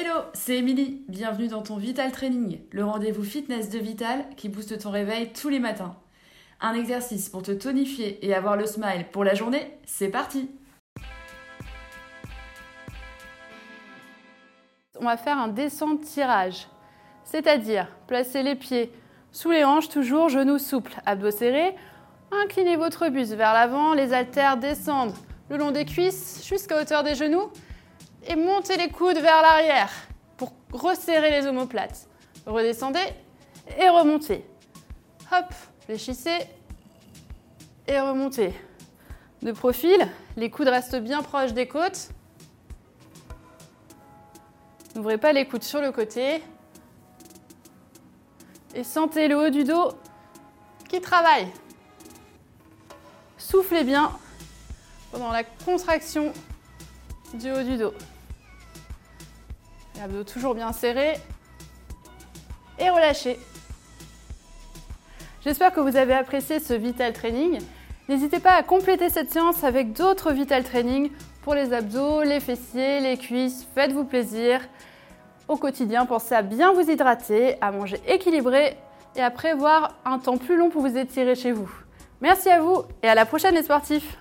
Hello, c'est Émilie. Bienvenue dans ton Vital Training, le rendez-vous fitness de Vital qui booste ton réveil tous les matins. Un exercice pour te tonifier et avoir le smile pour la journée, c'est parti On va faire un descente tirage, c'est-à-dire placer les pieds sous les hanches, toujours genoux souples, abdos serrés. Inclinez votre buste vers l'avant, les haltères descendent le long des cuisses jusqu'à hauteur des genoux et montez les coudes vers l'arrière pour resserrer les omoplates. Redescendez et remontez. Hop, fléchissez et remontez. De profil, les coudes restent bien proches des côtes. N'ouvrez pas les coudes sur le côté. Et sentez le haut du dos qui travaille. Soufflez bien pendant la contraction du haut du dos. L'abdos toujours bien serré. Et relâchez. J'espère que vous avez apprécié ce Vital Training. N'hésitez pas à compléter cette séance avec d'autres Vital Training pour les abdos, les fessiers, les cuisses. Faites-vous plaisir. Au quotidien, pensez à bien vous hydrater, à manger équilibré et à prévoir un temps plus long pour vous étirer chez vous. Merci à vous et à la prochaine les sportifs